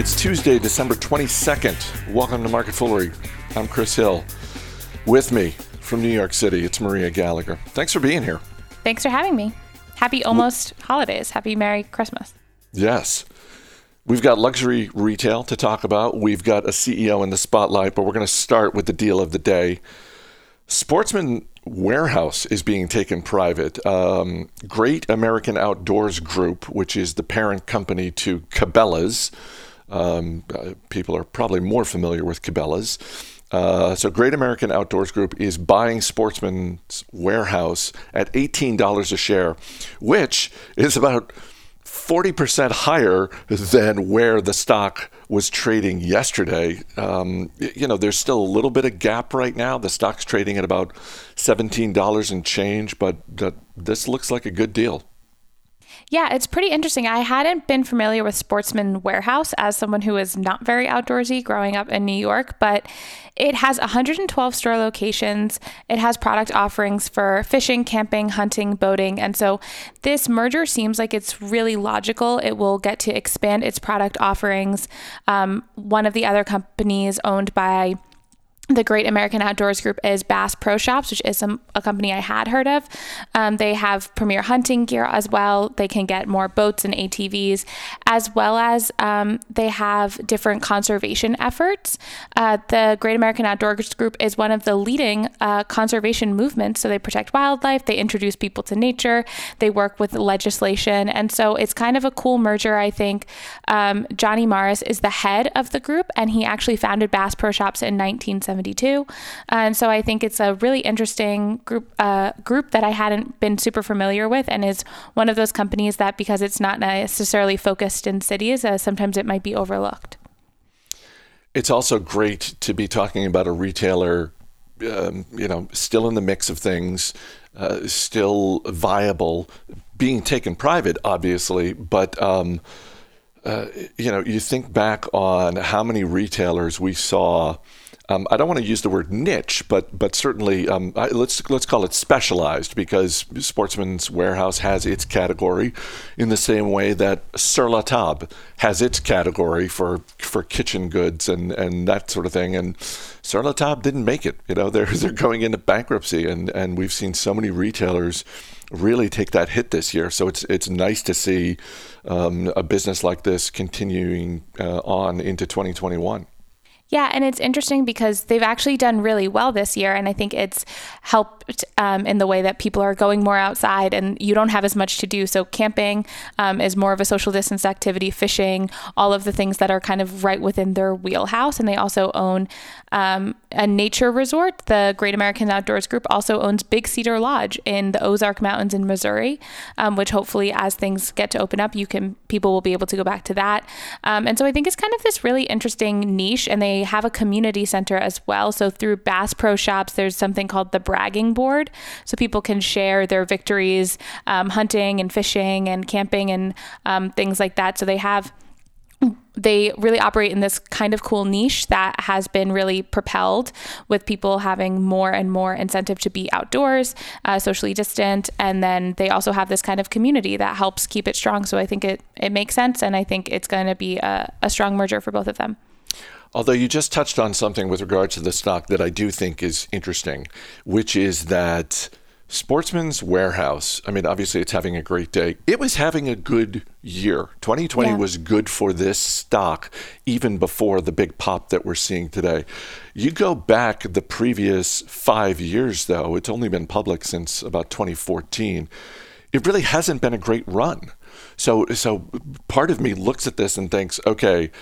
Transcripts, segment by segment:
It's Tuesday, December 22nd. Welcome to Market Foolery. I'm Chris Hill. With me from New York City, it's Maria Gallagher. Thanks for being here. Thanks for having me. Happy almost holidays. Happy Merry Christmas. Yes. We've got luxury retail to talk about. We've got a CEO in the spotlight, but we're going to start with the deal of the day. Sportsman Warehouse is being taken private. Um, Great American Outdoors Group, which is the parent company to Cabela's, um, uh, people are probably more familiar with Cabela's. Uh, so, Great American Outdoors Group is buying Sportsman's Warehouse at $18 a share, which is about 40% higher than where the stock was trading yesterday. Um, you know, there's still a little bit of gap right now. The stock's trading at about $17 and change, but this looks like a good deal. Yeah, it's pretty interesting. I hadn't been familiar with Sportsman Warehouse as someone who is not very outdoorsy growing up in New York, but it has 112 store locations. It has product offerings for fishing, camping, hunting, boating. And so this merger seems like it's really logical. It will get to expand its product offerings. Um, one of the other companies owned by the Great American Outdoors Group is Bass Pro Shops, which is some, a company I had heard of. Um, they have premier hunting gear as well. They can get more boats and ATVs, as well as um, they have different conservation efforts. Uh, the Great American Outdoors Group is one of the leading uh, conservation movements. So they protect wildlife, they introduce people to nature, they work with legislation. And so it's kind of a cool merger, I think. Um, Johnny Morris is the head of the group, and he actually founded Bass Pro Shops in 1970. 72. And so I think it's a really interesting group uh, group that I hadn't been super familiar with, and is one of those companies that because it's not necessarily focused in cities, uh, sometimes it might be overlooked. It's also great to be talking about a retailer, um, you know, still in the mix of things, uh, still viable, being taken private, obviously, but. Um, uh, you know, you think back on how many retailers we saw um, I don't want to use the word niche, but but certainly um, I, let's let's call it specialized because Sportsman's Warehouse has its category, in the same way that Sur La Table has its category for for kitchen goods and, and that sort of thing. And Sur La Table didn't make it. You know, they're they're going into bankruptcy, and and we've seen so many retailers really take that hit this year. So it's it's nice to see um, a business like this continuing uh, on into 2021. Yeah, and it's interesting because they've actually done really well this year, and I think it's helped um, in the way that people are going more outside, and you don't have as much to do. So camping um, is more of a social distance activity, fishing, all of the things that are kind of right within their wheelhouse. And they also own um, a nature resort. The Great American Outdoors Group also owns Big Cedar Lodge in the Ozark Mountains in Missouri, um, which hopefully, as things get to open up, you can people will be able to go back to that. Um, and so I think it's kind of this really interesting niche, and they have a community center as well. So through Bass Pro Shops, there's something called the bragging board. So people can share their victories um, hunting and fishing and camping and um, things like that. So they have they really operate in this kind of cool niche that has been really propelled with people having more and more incentive to be outdoors, uh, socially distant, and then they also have this kind of community that helps keep it strong. So I think it it makes sense, and I think it's going to be a, a strong merger for both of them. Although you just touched on something with regard to the stock that I do think is interesting, which is that Sportsman's Warehouse, I mean, obviously it's having a great day. It was having a good year. 2020 yeah. was good for this stock, even before the big pop that we're seeing today. You go back the previous five years, though, it's only been public since about 2014. It really hasn't been a great run. So, so part of me looks at this and thinks, okay,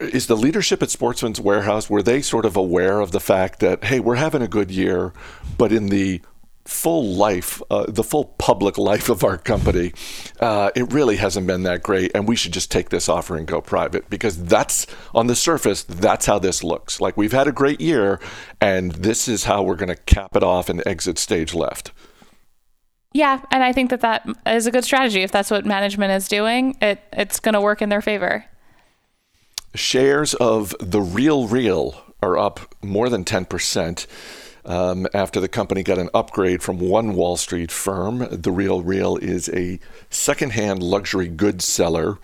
is the leadership at Sportsman's Warehouse were they sort of aware of the fact that hey we're having a good year, but in the full life, uh, the full public life of our company, uh, it really hasn't been that great, and we should just take this offer and go private because that's on the surface that's how this looks. Like we've had a great year, and this is how we're going to cap it off and exit stage left. Yeah, and I think that that is a good strategy. If that's what management is doing, it it's going to work in their favor. Shares of the Real Real are up more than 10%. Um, after the company got an upgrade from one Wall Street firm. The Real Real is a secondhand luxury goods seller.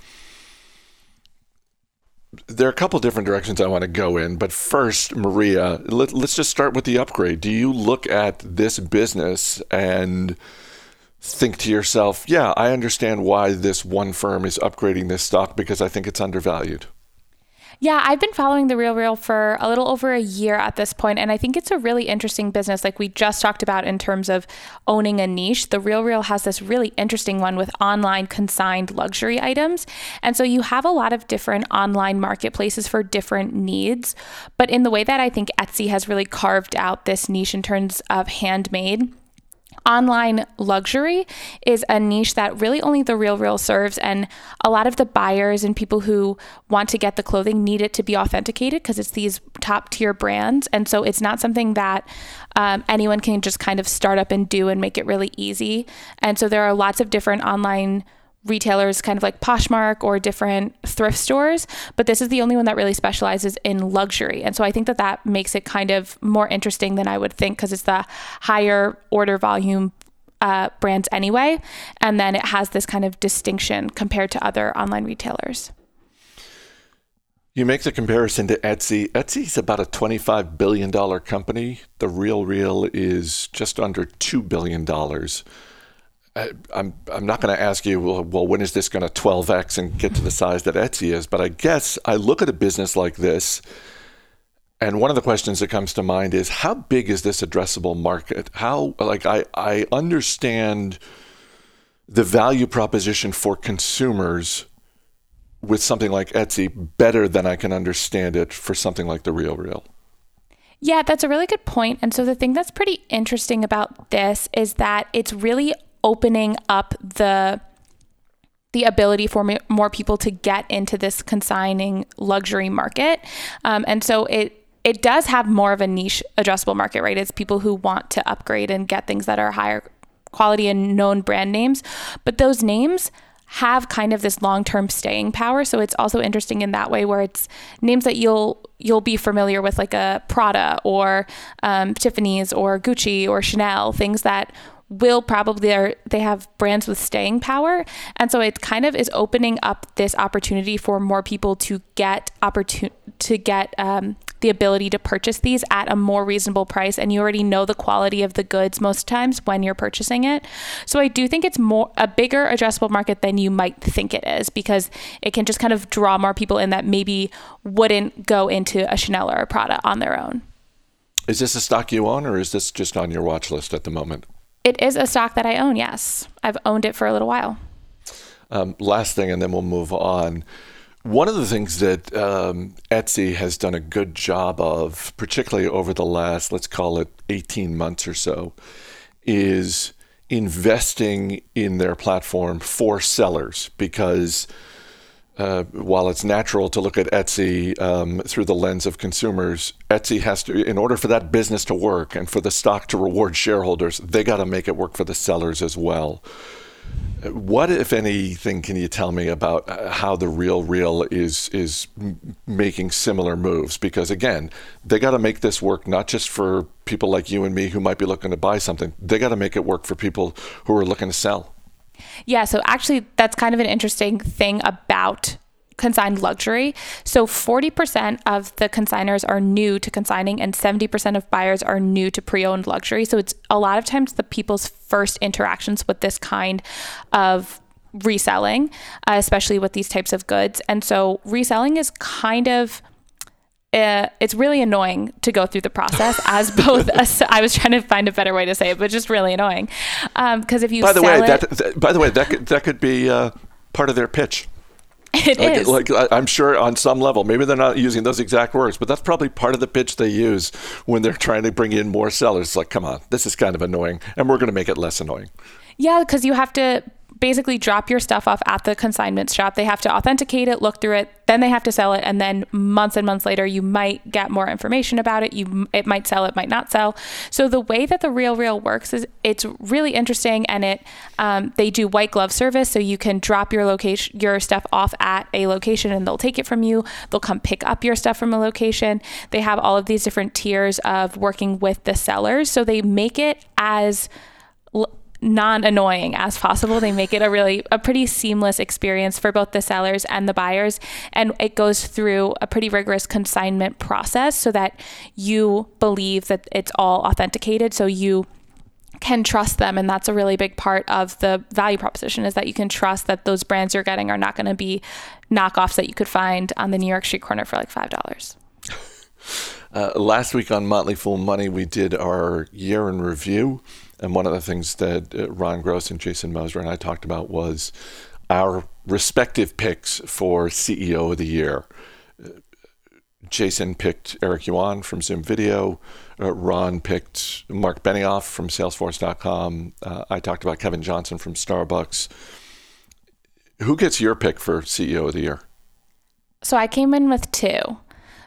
there are a couple different directions I want to go in, but first, Maria, let, us just start with the upgrade. Do you look at this business and think to yourself, yeah, I understand why this one firm is upgrading this stock because I think it's undervalued? Yeah, I've been following The Real Real for a little over a year at this point, and I think it's a really interesting business. Like we just talked about in terms of owning a niche, The Real Real has this really interesting one with online consigned luxury items. And so you have a lot of different online marketplaces for different needs. But in the way that I think Etsy has really carved out this niche in terms of handmade, online luxury is a niche that really only the real real serves. And a lot of the buyers and people who want to get the clothing need it to be authenticated because it's these top tier brands. And so it's not something that um, anyone can just kind of start up and do and make it really easy. And so there are lots of different online retailers kind of like Poshmark or different thrift stores, but this is the only one that really specializes in luxury. And so I think that that makes it kind of more interesting than I would think because it's the higher order volume uh, brands anyway. And then it has this kind of distinction compared to other online retailers. You make the comparison to Etsy. Etsy's about a $25 billion company. The Real Real is just under $2 billion. I, am I'm not going to ask you, well, well, when is this going to 12x and get to the size that Etsy is? But I guess I look at a business like this, and one of the questions that comes to mind is how big is this addressable market? How, like, I, I understand the value proposition for consumers with something like Etsy better than I can understand it for something like The Real Real. Yeah, that's a really good point. And so the thing that's pretty interesting about this is that it's really opening up the the ability for more people to get into this consigning luxury market. Um, and so it it does have more of a niche addressable market, right? It's people who want to upgrade and get things that are higher quality and known brand names. But those names have kind of this long-term staying power. So it's also interesting in that way where it's names that you'll you'll be familiar with, like a Prada or um, Tiffany's or Gucci or Chanel, things that will probably are they have brands with staying power. And so it kind of is opening up this opportunity for more people to get opportunity to get um, the ability to purchase these at a more reasonable price. And you already know the quality of the goods most times when you're purchasing it. So i do think it's more a bigger addressable market than you might think it is because it can just kind of draw more people in that maybe wouldn't go into a chanel or a prada on their own. Is this a stock you own or is this just on your watch list at the moment it is a stock that I own, yes. I've owned it for a little while. Um, last thing, and then we'll move on. One of the things that um, Etsy has done a good job of, particularly over the last, let's call it 18 months or so, is investing in their platform for sellers because uh, while it's natural to look at Etsy um, through the lens of consumers, Etsy has to, in order for that business to work and for the stock to reward shareholders, they got to make it work for the sellers as well. What, if anything, can you tell me about uh, how the Real Real is is making similar moves? Because again, they got to make this work not just for people like you and me who might be looking to buy something. They got to make it work for people who are looking to sell. Yeah, so actually, that's kind of an interesting thing about consigned luxury. So 40% of the consigners are new to consigning and 70% of buyers are new to pre-owned luxury. So it's a lot of times the people's first interactions with this kind of reselling, uh, especially with these types of goods. And so reselling is kind of uh, it's really annoying to go through the process as both. A, I was trying to find a better way to say it, but just really annoying. Because um, if you by the way, it, that, that, by the way that could, that could be uh, part of their pitch. It like, is. like, I'm sure on some level, maybe they're not using those exact words, but that's probably part of the pitch they use when they're trying to bring in more sellers. It's like, come on, this is kind of annoying, and we're going to make it less annoying. Yeah, because you have to basically drop your stuff off at the consignment shop. They have to authenticate it, look through it, then they have to sell it, and then months and months later, you might get more information about it. You it might sell, it might not sell. So the way that the Real Real works is it's really interesting, and it um, they do white glove service, so you can drop your location your stuff off at a location, and they'll take it from you. They'll come pick up your stuff from a location. They have all of these different tiers of working with the sellers, so they make it as non-annoying as possible. They make it a really a pretty seamless experience for both the sellers and the buyers and it goes through a pretty rigorous consignment process so that you believe that it's all authenticated so you can trust them and that's a really big part of the value proposition is that you can trust that those brands you're getting are not going to be knockoffs that you could find on the New York street corner for like $5. Uh, last week on Motley Fool Money, we did our year in review. And one of the things that uh, Ron Gross and Jason Moser and I talked about was our respective picks for CEO of the year. Uh, Jason picked Eric Yuan from Zoom Video. Uh, Ron picked Marc Benioff from Salesforce.com. Uh, I talked about Kevin Johnson from Starbucks. Who gets your pick for CEO of the year? So I came in with two.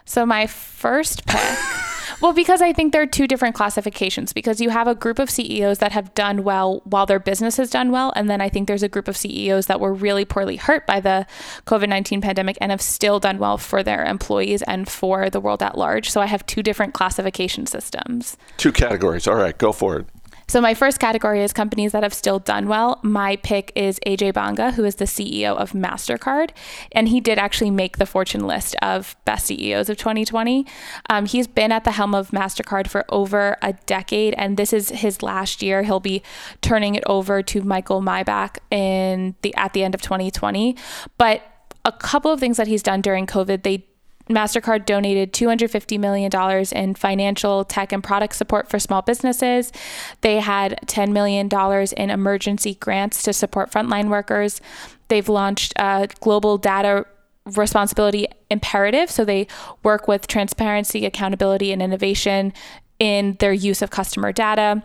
So my first pick. Well, because I think there are two different classifications because you have a group of CEOs that have done well while their business has done well. And then I think there's a group of CEOs that were really poorly hurt by the COVID 19 pandemic and have still done well for their employees and for the world at large. So I have two different classification systems. Two categories. All right, go for it. So my first category is companies that have still done well. My pick is AJ Banga, who is the CEO of Mastercard, and he did actually make the Fortune list of best CEOs of 2020. Um, he's been at the helm of Mastercard for over a decade, and this is his last year. He'll be turning it over to Michael Miebach in the at the end of 2020, but a couple of things that he's done during COVID, they MasterCard donated $250 million in financial, tech, and product support for small businesses. They had $10 million in emergency grants to support frontline workers. They've launched a global data responsibility imperative. So they work with transparency, accountability, and innovation in their use of customer data.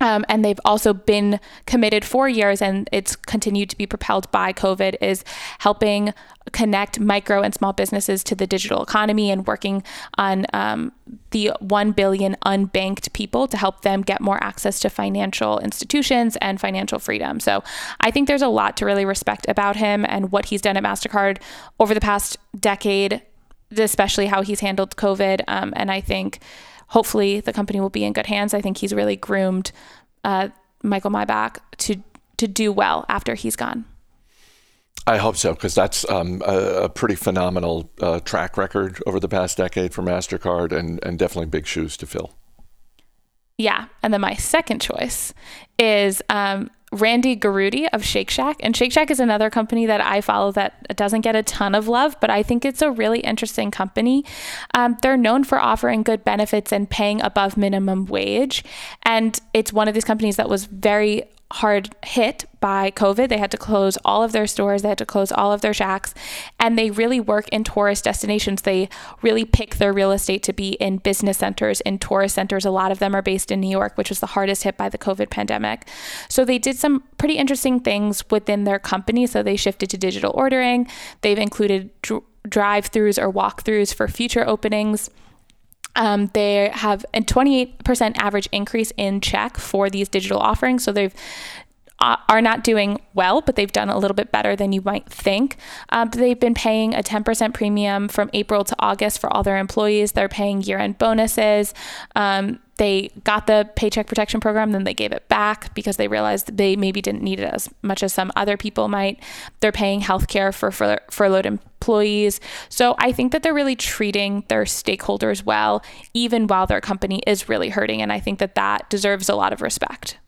Um, and they've also been committed for years, and it's continued to be propelled by COVID, is helping connect micro and small businesses to the digital economy and working on um, the 1 billion unbanked people to help them get more access to financial institutions and financial freedom. So I think there's a lot to really respect about him and what he's done at MasterCard over the past decade, especially how he's handled COVID. Um, and I think hopefully the company will be in good hands. I think he's really groomed uh, Michael Miebach to to do well after he's gone. I hope so because that's um, a, a, pretty phenomenal uh, track record over the past decade for Mastercard, and and definitely big shoes to fill. Yeah, and then my second choice is um, Randy Garutti of Shake Shack. And Shake Shack is another company that I follow that doesn't get a ton of love, but I think it's a really interesting company. Um, they're known for offering good benefits and paying above minimum wage. And it's one of these companies that was very hard hit by COVID. They had to close all of their stores, they had to close all of their shacks, and they really work in tourist destinations. They really pick their real estate to be in business centers, in tourist centers. A lot of them are based in New York, which was the hardest hit by the COVID pandemic. So they did some pretty interesting things within their company. So they shifted to digital ordering, they've included dr- drive throughs or walk throughs for future openings. Um, they have a 28% average increase in check for these digital offerings. So they've uh, are not doing well, but they've done a little bit better than you might think. Um, they've been paying a 10% premium from April to August for all their employees. They're paying year end bonuses. Um, they got the paycheck protection program, then they gave it back because they realized they maybe didn't need it as much as some other people might. They're paying healthcare for fur- furloughed employees. So I think that they're really treating their stakeholders well, even while their company is really hurting. And I think that that deserves a lot of respect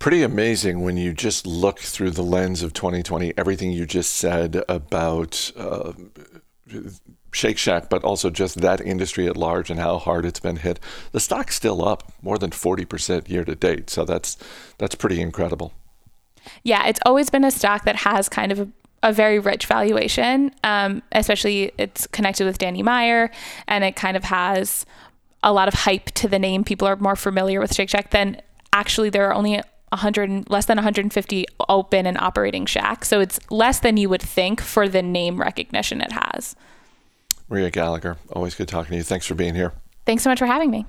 pretty amazing when you just look through the lens of 2020, everything you just said about uh, Shake Shack, but also just that industry at large and how hard it's been hit. The stock's still up more than 40% year to date. So that's that's pretty incredible. Yeah, it's always been a stock that has kind of a, a very rich valuation, um, especially it's connected with Danny Meyer and it kind of has a lot of hype to the name. People are more familiar with Shake Shack than actually there are only 100 less than 150 open and operating shacks. So it's less than you would think for the name recognition it has. Maria Gallagher, always good talking to you. Thanks for being here. Thanks so much for having me.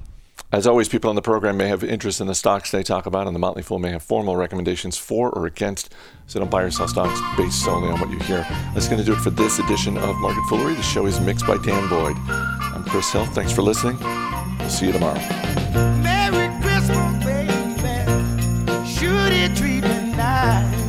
As always, people on the program may have interest in the stocks they talk about, and the Motley Fool may have formal recommendations for or against. So don't buy or sell stocks based solely on what you hear. That's going to do it for this edition of Market Foolery. The show is mixed by Dan Boyd. I'm Chris Hill. Thanks for listening. We'll see you tomorrow. Merry Christmas, baby. Sure treat me nice.